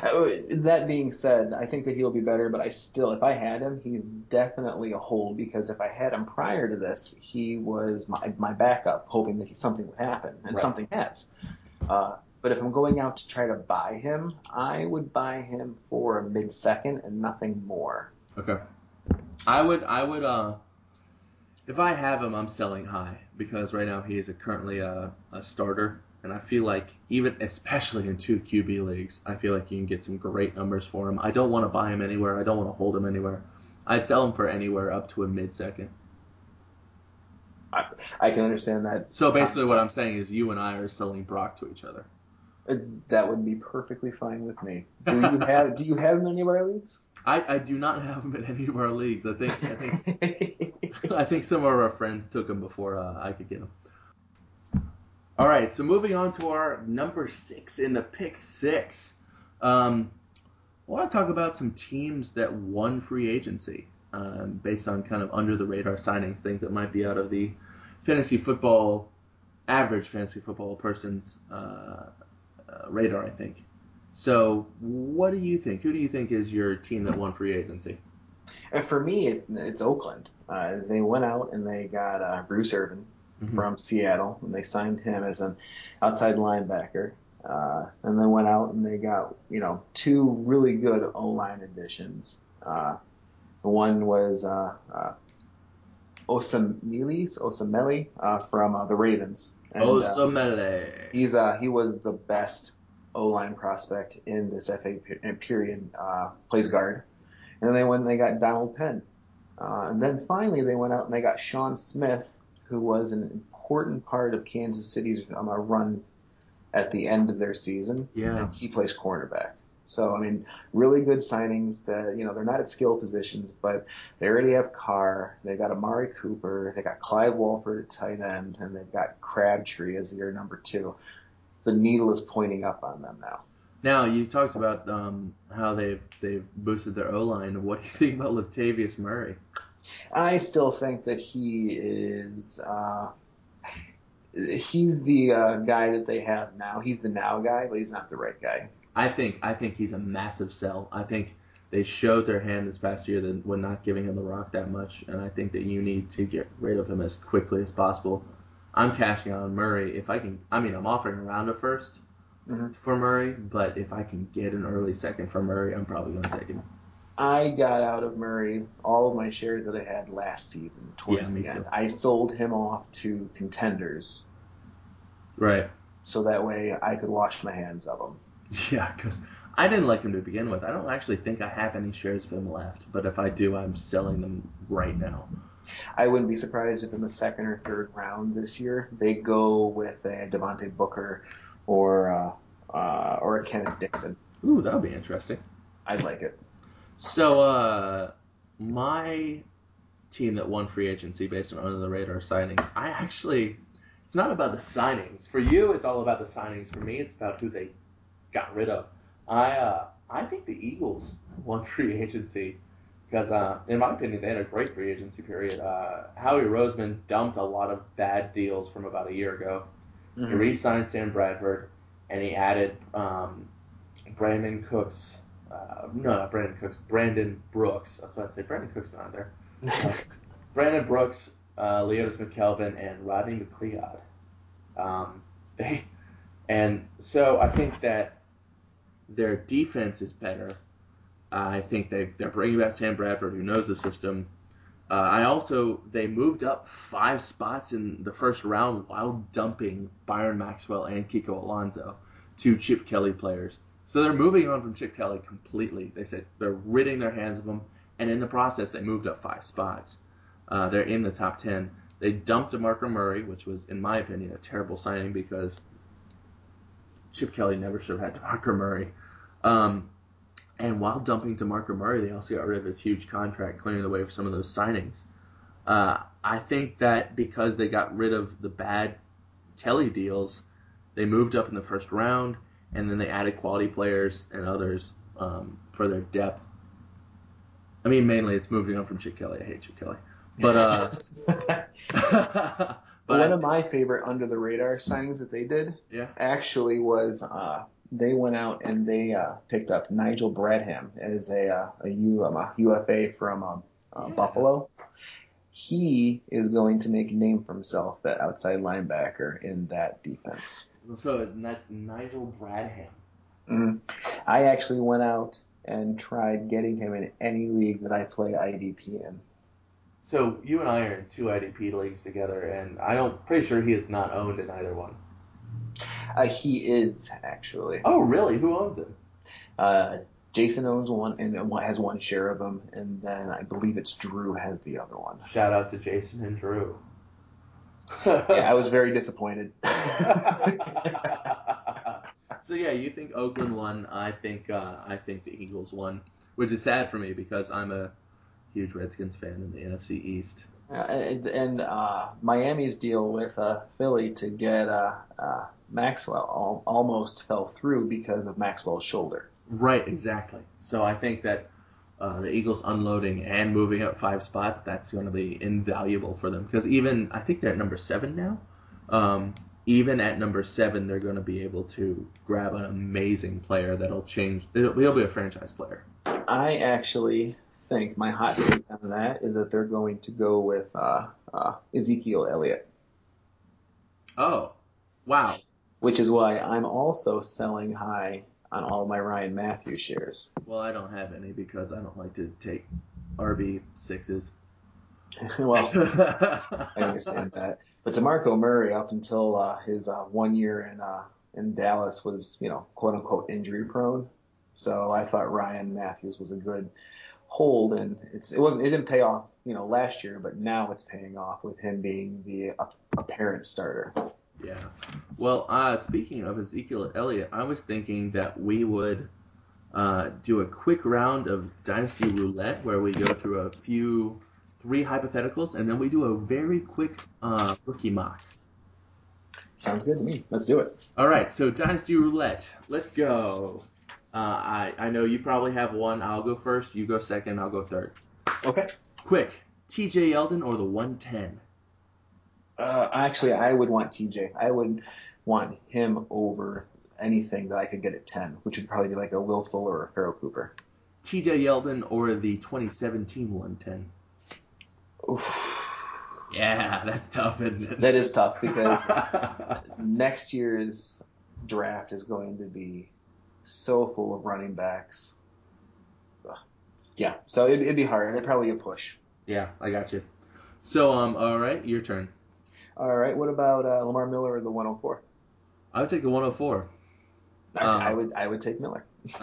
Uh, That being said, I think that he'll be better, but I still, if I had him, he's definitely a hold because if I had him prior to this, he was my, my backup, hoping that something would happen, and Right. something has. Uh, but if I'm going out to try to buy him, I would buy him for a mid second and nothing more. Okay. I would I would uh if I have him I'm selling high because right now he is a, currently a, a starter and I feel like even especially in two QB leagues I feel like you can get some great numbers for him. I don't want to buy him anywhere. I don't want to hold him anywhere. I'd sell him for anywhere up to a mid second. I I can understand that. So basically what I'm saying is you and I are selling Brock to each other. Uh, That would be perfectly fine with me. Do you have Do you have him in any of our leagues? I, I do not have him in any of our leagues. I think I think I think some of our friends took him before uh, I could get him. All right, so moving on to our number six in the pick six. Um, I want to talk about some teams that won free agency um, based on kind of under the radar signings, things that might be out of the fantasy football, average fantasy football person's uh, uh, radar, I think. So, what do you think? Who do you think is your team that won free agency? And for me, it, it's Oakland. Uh, they went out and they got uh, Bruce Irvin Mhm. from Seattle, and they signed him as an outside linebacker. Uh, and then went out and they got you know two really good O line additions. Uh, one was uh, uh, Osamelis, Osemele uh, from uh, the Ravens. And, Oh, uh, He's uh he was the best O line prospect in this FA period. Uh, plays guard, and then they went and they got Donald Penn, uh, and then finally they went out and they got Sean Smith, who was an important part of Kansas City's um, run at the end of their season. Yeah. and he plays cornerback. So I mean, really good signings. That you know they're not at skill positions, but they already have Carr. They got Amari Cooper. They got Clive Walford at tight end, and they've got Crabtree as their number two. The needle is pointing up on them now. Now you talked about um, how they've they've boosted their O line. What do you think about Latavius Murray? I still think that he is. Uh, he's the uh, guy that they have now. He's the now guy, but he's not the right guy. I think I think he's a massive sell. I think they showed their hand this past year that when not giving him the rock that much, and I think that you need to get rid of him as quickly as possible. I'm cashing on Murray if I can. I mean, I'm offering around a 1st Mhm. for Murray, but if I can get an early second for Murray, I'm probably going to take him. I got out of Murray all of my shares that I had last season towards Yeah, the end. too. I sold him off to contenders Right. so that way I could wash my hands of him. Yeah, because I didn't like him to begin with. I don't actually think I have any shares of him left, but if I do, I'm selling them right now. I wouldn't be surprised if in the second or third round this year they go with a Devontae Booker or uh, uh, or a Kenneth Dixon. Ooh, that would be interesting. I'd like it. So, uh, my team that won free agency based on under the radar signings, I actually, it's not about the signings. For you, it's all about the signings. For me, it's about who they got rid of. I, uh, I think the Eagles won free agency because, uh, in my opinion, they had a great free agency period. Uh, Howie Roseman dumped a lot of bad deals from about a year ago. Mm-hmm. He re-signed Sam Bradford, and he added um, Brandin Cooks. Uh, no, not Brandin Cooks. Brandon Brooks. I was about to say Brandin Cooks not there. Uh, Brandon Brooks, uh, Leodis McKelvin, and Rodney McLeod. Um, they, and so I think that their defense is better. I think they they're bringing back Sam Bradford, who knows the system. Uh, I also they moved up five spots in the first round while dumping Byron Maxwell and Kiko Alonso, two Chip Kelly players. So they're moving on from Chip Kelly completely. They said they're ridding their hands of him, and in the process they moved up five spots. Uh, they're in the top ten. They dumped DeMarco Murray, which was, in my opinion, a terrible signing because Chip Kelly never should have had DeMarco Murray. Um, and while dumping DeMarco Murray, they also got rid of his huge contract, clearing the way for some of those signings. Uh, I think that because they got rid of the bad Kelly deals, they moved up in the first round, and then they added quality players and others um, for their depth. I mean, mainly it's moving on from Chip Kelly. I hate Chip Kelly, but uh, but One of my favorite under the radar signings that they did yeah, actually was uh, they went out and they uh, picked up Nigel Bradham as a uh, a, U, um, a UFA from um, uh, Yeah. Buffalo. He is going to make a name for himself, that outside linebacker in that defense. so that's Nigel Bradham. Mhm. I actually went out and tried getting him in any league that I play IDP in. So you and I are in two IDP leagues together, and I don't pretty sure he is not owned in either one. Uh, he is actually. Oh, really? Who owns him? Uh, Jason owns one and has one share of them, and then I believe it's Drew has the other one. Shout out to Jason and Drew. Yeah, I was very disappointed. so yeah, you think Oakland won? I think uh, I think the Eagles won, which is sad for me because I'm a huge Redskins fan in the NFC East. And and uh, Miami's deal with uh, Philly to get uh, uh, Maxwell al- almost fell through because of Maxwell's shoulder. Right, exactly. So I think that uh, the Eagles unloading and moving up five spots, that's going to be invaluable for them. Because even, I think they're at number seven now. Um, even at number seven, they're going to be able to grab an amazing player that'll change. He'll, he'll be a franchise player. I actually think my hot take on that is that they're going to go with uh, uh, Ezekiel Elliott, Oh, wow. which is why I'm also selling high on all my Ryan Mathews shares. Well, I don't have any because I don't like to take RB sixes. well, I understand that. But DeMarco Murray, up until uh, his uh, one year in uh, in Dallas, was you know quote unquote injury prone. So I thought Ryan Mathews was a good hold, and it's it wasn't it didn't pay off you know last year, but now it's paying off with him being the apparent starter. Yeah. Well, uh, speaking of Ezekiel Elliott, I was thinking that we would uh, do a quick round of Dynasty Roulette where we go through a few, three hypotheticals, and then we do a very quick uh, rookie mock. Sounds good to me. Let's do it. All right, so Dynasty Roulette. Let's go. Uh, I, I know you probably have one. I'll go first. You go second. I'll go third. Okay. Quick. TJ Yeldon or the 110? Uh, actually, I would want TJ. I would want him over anything that I could get at ten, which would probably be like a Will Fuller or a Pharoh Cooper. TJ Yeldon or the 2017 110? Oof. Yeah, that's tough, isn't it? That is tough because next year's draft is going to be so full of running backs. Ugh. Yeah, so it'd, it'd be hard. It'd probably a push. yeah, I got you. So, um, all right, your turn. All right, what about uh, Lamar Miller or the 104? I would take the 104. I, Um, I would I would take Miller.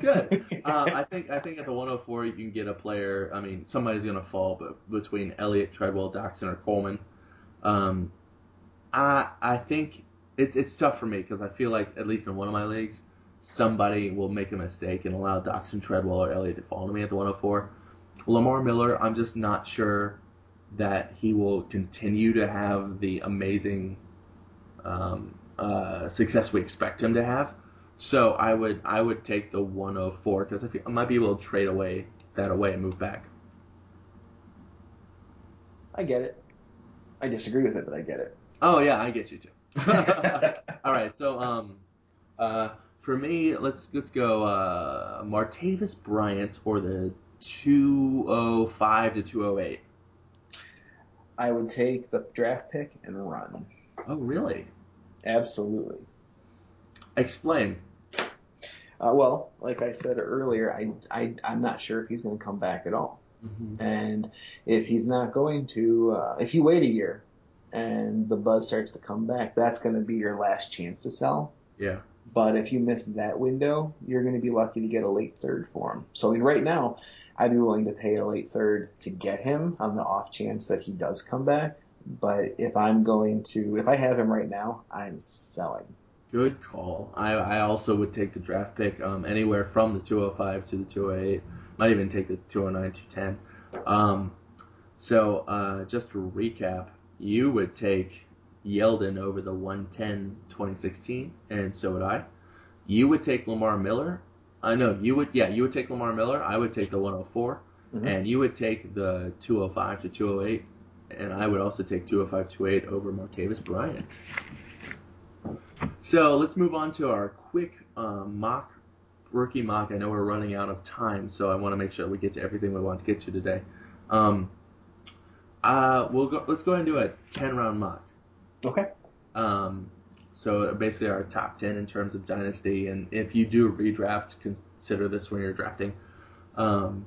Good. Um, I think I think at the 104 you can get a player. I mean, somebody's gonna fall, but between Elliott, Treadwell, Doctson, or Coleman, um, I I think it's it's tough for me because I feel like at least in one of my leagues, somebody will make a mistake and allow Doctson, Treadwell, or Elliott to fall to me at the 104. Lamar Miller, I'm just not sure that he will continue to have the amazing um, uh, success we expect him to have. So I would I would take the 104 because I, I might be able to trade away that away and move back. I get it. I disagree with it, but I get it. Oh yeah, I get you too. All right, so um, uh, for me, let's let's go uh, Martavis Bryant or the 205 to 208. I would take the draft pick and run. Oh really? Absolutely. Explain. Uh, well, like I said earlier, I, I I'm not sure if he's going to come back at all. Mm-hmm. And if he's not going to, uh, if you wait a year and the buzz starts to come back, that's going to be your last chance to sell. Yeah. But if you miss that window, you're going to be lucky to get a late third for him. So right now, I'd be willing to pay a late third to get him on the off chance that he does come back. But if I'm going to, if I have him right now, I'm selling. Good call. I, I also would take the draft pick um, anywhere from the 205 to the 208. Might even take the 209 to 10. Um, so uh, just to recap, you would take Yeldon over the 110 2016, and so would I. You would take Lamar Miller. I know you would. Yeah, you would take Lamar Miller. I would take the 104, Mhm. and you would take the 205 to 208, and I would also take 205 208 over Martavis Bryant. So let's move on to our quick um, mock rookie mock. I know we're running out of time, so I want to make sure we get to everything we want to get to today. Um, uh, we'll go. Let's go ahead and do a ten round mock. Okay. Um, so basically our top ten in terms of dynasty, and if you do a redraft, consider this when you're drafting. Um,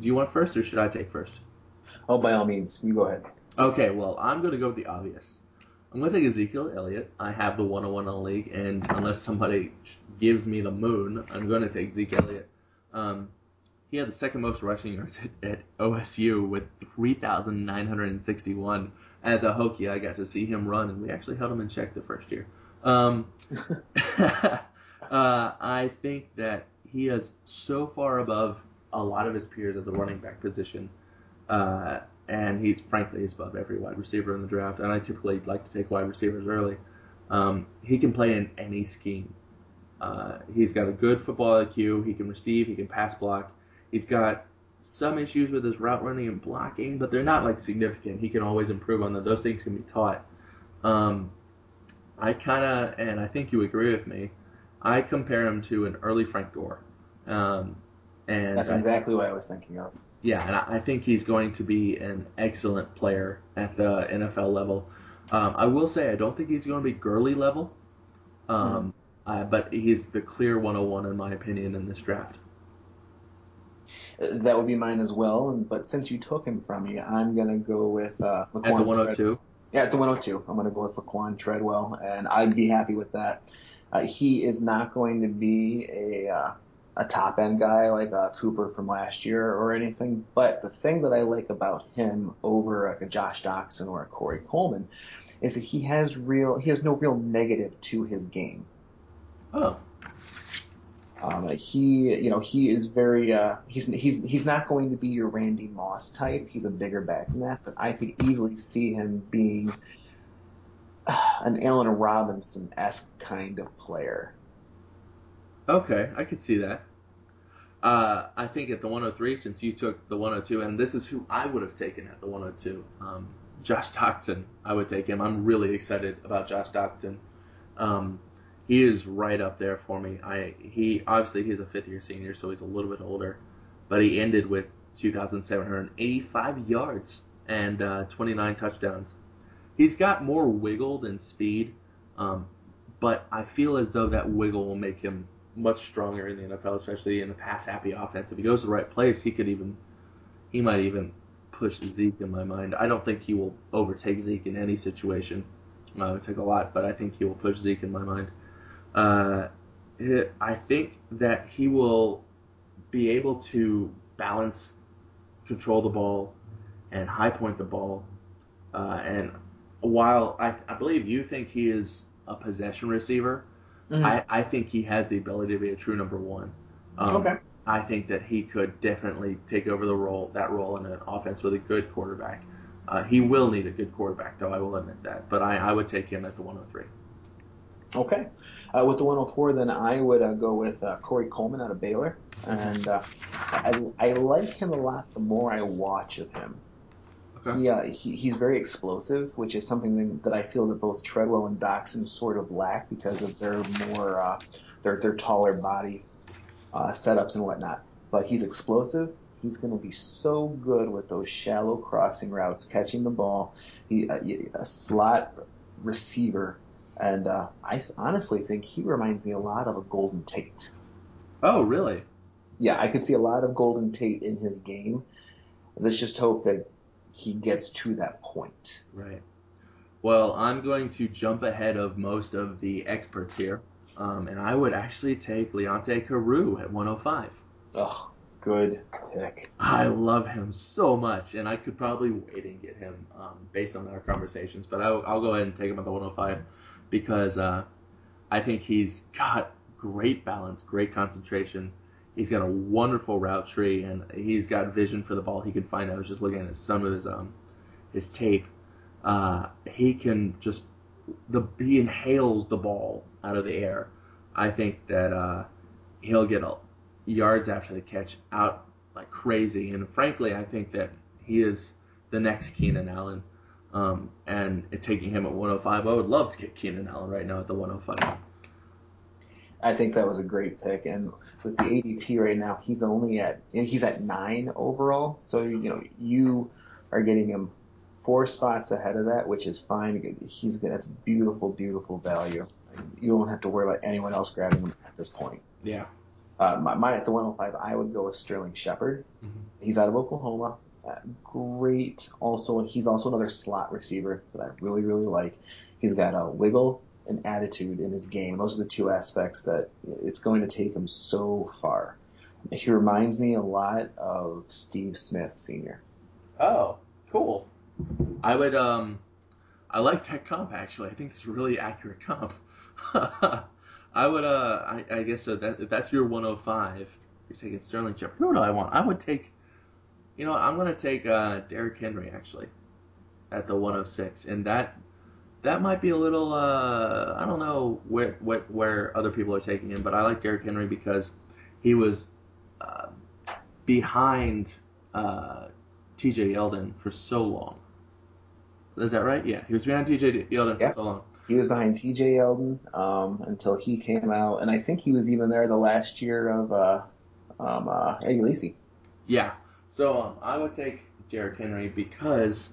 do you want first, or should I take first? Oh, by all means, you go ahead. Okay, well, I'm going to go with the obvious. I'm going to take Ezekiel Elliott. I have the 101 in the league, and unless somebody gives me the moon, I'm going to take Zeke Elliott. Um, he had the second most rushing yards at, at OSU with 3,961. As a Hokie, I got to see him run, and we actually held him in check the first year. Um, uh, I think that he is so far above a lot of his peers at the running back position. Uh, and he's frankly he's above every wide receiver in the draft. And I typically like to take wide receivers early. Um, he can play in any scheme. Uh, he's got a good football IQ. He can receive. He can pass block. He's got some issues with his route running and blocking, but they're not like significant. He can always improve on them. Those things can be taught. Um, I kind of, and I think you agree with me. I compare him to an early Frank Gore. Um, and That's I- exactly what I was thinking of. yeah, and I I think he's going to be an excellent player at the NFL level. Um, I will say I don't think he's going to be Gurley level, um, uh, but he's the clear 101 in my opinion in this draft. That would be mine as well. But since you took him from me, I'm gonna go with uh, Laquon At the Tread- 102, Yeah, at the 102, I'm gonna go with Laquon Treadwell, and I'd be happy with that. Uh, he is not going to be a uh, a top end guy like uh, Cooper from last year or anything. But the thing that I like about him over like a Josh Doctson or a Corey Coleman is that he has real he has no real negative to his game. oh, Um, he, you know, he is very, uh, he's, he's, he's not going to be your Randy Moss type. He's a bigger back than that, but I could easily see him being an Allen Robinson-esque kind of player. okay, I could see that. Uh, I think at the 103, since you took the 102, and this is who I would have taken at the 102, um, Josh Doctson. I would take him. I'm really excited about Josh Doctson. Um, he is right up there for me. I he obviously he's a fifth year senior, so he's a little bit older, but he ended with 2,785 yards and uh, 29 touchdowns. He's got more wiggle than speed, um, but I feel as though that wiggle will make him much stronger in the NFL, especially in a pass happy offense. If he goes to the right place, he could even he might even push Zeke in my mind. I don't think he will overtake Zeke in any situation. Uh, it took a lot, but I think he will push Zeke in my mind. Uh, I think that he will be able to balance, control the ball, and high point the ball. Uh, and while I, I believe you think he is a possession receiver, Mhm. I, I think he has the ability to be a true number one. Um, Okay. I think that he could definitely take over the role, that role in an offense with a good quarterback. Uh, he will need a good quarterback, though. I will admit that. But I, I would take him at the 103. Okay. Uh, with the 104, then I would uh, go with uh, Corey Coleman out of Baylor, and uh, I, I like him a lot the more I watch of him. Okay. He, uh, he he's very explosive, which is something that I feel that both Treadwell and Doctson sort of lack because of their more uh, their their taller body uh, setups and whatnot. But he's explosive. He's going to be so good with those shallow crossing routes, catching the ball. He uh, a slot receiver, and uh, I th- honestly think he reminds me a lot of a Golden Tate. Oh, really? Yeah, I could see a lot of Golden Tate in his game. Let's just hope that he gets to that point. Right. Well, I'm going to jump ahead of most of the experts here, um, and I would actually take Leonte Carroo at 105. Oh, good pick. I love him so much, and I could probably wait and get him um, based on our conversations. But I'll, I'll go ahead and take him at the 105 because uh, I think he's got great balance, great concentration. He's got a wonderful route tree, and he's got vision for the ball. He can find. I was just looking at some of his um his tape. Uh, he can just the he inhales the ball out of the air. I think that uh, he'll get a, yards after the catch out like crazy. And frankly, I think that he is the next Keenan Allen. Um, and it, taking him at 105, I would love to get Keenan Allen right now at the 105. I think that was a great pick, and with the ADP right now, he's only at he's at nine overall. So you know you are getting him four spots ahead of that, which is fine. He's that's beautiful, beautiful value. You don't have to worry about anyone else grabbing him at this point. Yeah. Uh, my, my at the 105, I would go with Sterling Shepard. Mhm. He's out of Oklahoma. Uh, great. Also, he's also another slot receiver that I really, really like. He's got a wiggle and attitude in his game. Those are the two aspects that it's going to take him so far. He reminds me a lot of Steve Smith Sr. Oh, cool. I would um, I like that comp actually. I think it's a really accurate comp. I would uh, I, I guess so that if that's your 105, you're taking Sterling Shepard. Who do I want? I would take, you know, I'm gonna take uh, Derrick Henry actually, at the 106, and that that might be a little uh, I don't know where what where other people are taking him, but I like Derrick Henry because he was uh, behind uh, T.J. Yeldon for so long. Is that right? Yeah, he was behind T.J. Yeldon Yeah. for so long. He was behind T.J. Yeldon um, until he came out, and I think he was even there the last year of uh, um, uh, Eddie Lacy. Yeah. So um, I would take Derrick Henry because,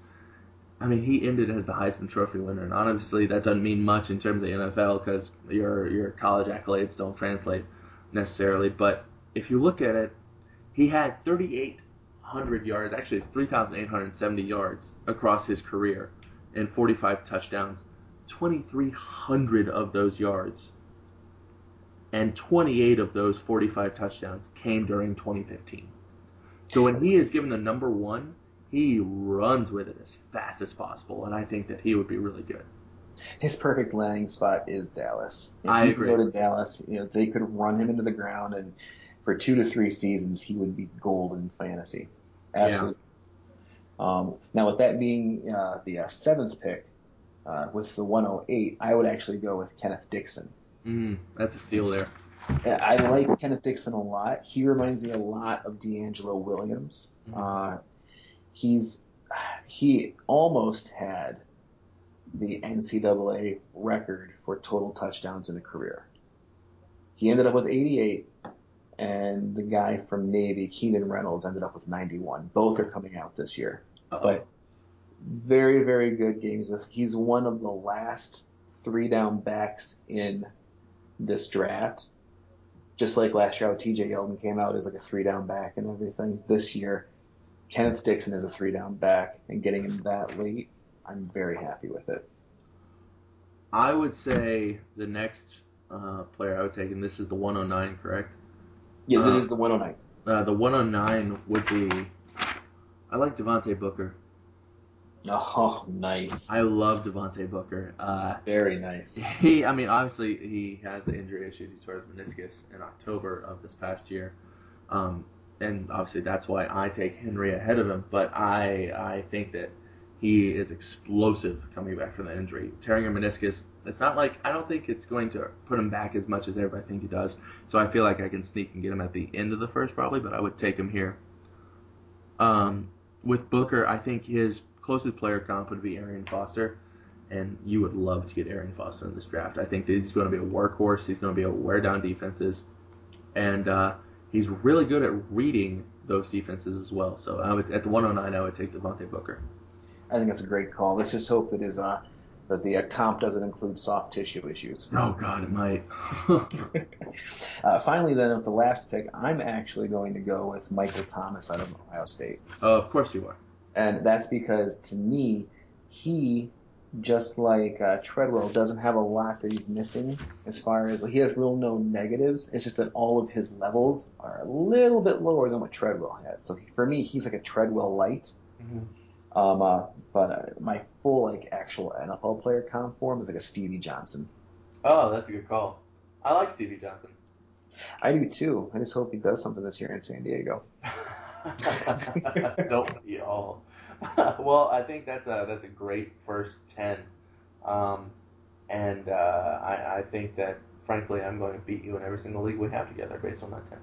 I mean, he ended as the Heisman Trophy winner, and obviously that doesn't mean much in terms of NFL because your your college accolades don't translate necessarily. But if you look at it, he had 3,800 yards. Actually, it's 3,870 yards across his career, and 45 touchdowns. 2,300 of those yards and 28 of those 45 touchdowns came during 2015. So when he is given the number one, he runs with it as fast as possible, and I think that he would be really good. His perfect landing spot is Dallas. If I he agree. could go to Dallas, you know, they could run him into the ground, and for two to three seasons, he would be gold in fantasy. Absolutely. Um, now, with that being uh, the uh, seventh pick, uh, with the 108, I would actually go with Kenneth Dixon. Mm, that's a steal there. I like Kenneth Dixon a lot. He reminds me a lot of DeAngelo Williams. Uh, he's he almost had the NCAA record for total touchdowns in a career. He ended up with 88, and the guy from Navy, Keenan Reynolds, ended up with 91. Both are coming out this year. Uh-oh. But very, very good games. He's one of the last three down backs in this draft. Just like last year, how TJ Yeldon came out as like a three down back and everything. This year, Kenneth Dixon is a three down back, and getting him that late, I'm very happy with it. I would say the next uh, player I would take, and this is the 109, correct? Yeah, Uh, that is the 109. Uh, the 109 would be. I like Devontae Booker. Oh, nice. I love Devontae Booker. Uh, Very nice. he, I mean, obviously he has the injury issues. He tore his meniscus in October of this past year, um, and obviously that's why I take Henry ahead of him. But I, I think that he is explosive coming back from the injury, tearing a meniscus. It's not like I don't think it's going to put him back as much as everybody think he does. So I feel like I can sneak and get him at the end of the first probably, but I would take him here. Um, with Booker, I think his closest player comp would be Arian Foster, and you would love to get Arian Foster in this draft. I think that he's going to be a workhorse. He's going to be able to wear down defenses, and uh, he's really good at reading those defenses as well. So I would at the 109, I would take Devontae Booker. I think that's a great call. Let's just hope that his uh, that the uh, comp doesn't include soft tissue issues. Oh God, it might. Uh, finally, then, with the last pick, I'm actually going to go with Michael Thomas out of Ohio State. oh, of course you are. And that's because to me, he, just like uh, Treadwell, doesn't have a lot that he's missing as far as like, he has real no negatives. It's just that all of his levels are a little bit lower than what Treadwell has. So he, for me, he's like a Treadwell light. Um, uh, but uh, my full like actual NFL player comp form is like a Stevie Johnson. Oh, that's a good call. I like Stevie Johnson. I do too. I just hope he does something this year in San Diego. Don't we all? well, I think that's a that's a great first ten, um, and uh, I, I think that frankly I'm going to beat you in every single league we have together based on that ten.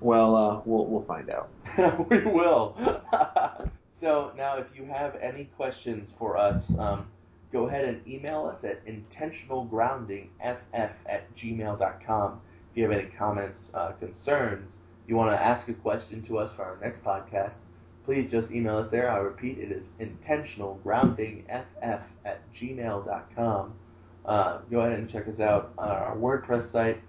Well, uh, we'll we'll find out. we will. so now, if you have any questions for us, um, go ahead and email us at intentionalgroundingff at gmail.com. If you have any comments, uh, concerns, you want to ask a question to us for our next podcast, please just email us there. I repeat, it is intentionalgroundingff at gmail.com. Uh, go ahead and check us out on our WordPress site.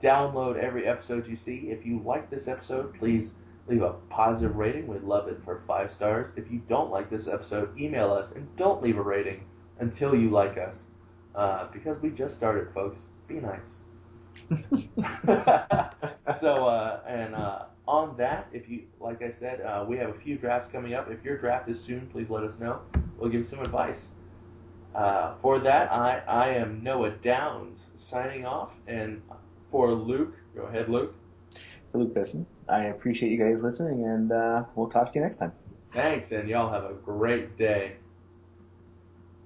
Download every episode you see. If you like this episode, please leave a positive rating. We'd love it for five stars. If you don't like this episode, email us and don't leave a rating until you like us. Uh, because we just started, folks. Be nice. so, uh, and uh, on that, if you, like I said, uh, we have a few drafts coming up. If your draft is soon, please let us know. We'll give you some advice. Uh, for that, I, I am Noah Downs signing off, and for Luke, go ahead, Luke. For Luke Besson, I appreciate you guys listening, and uh, we'll talk to you next time. Thanks, and y'all have a great day.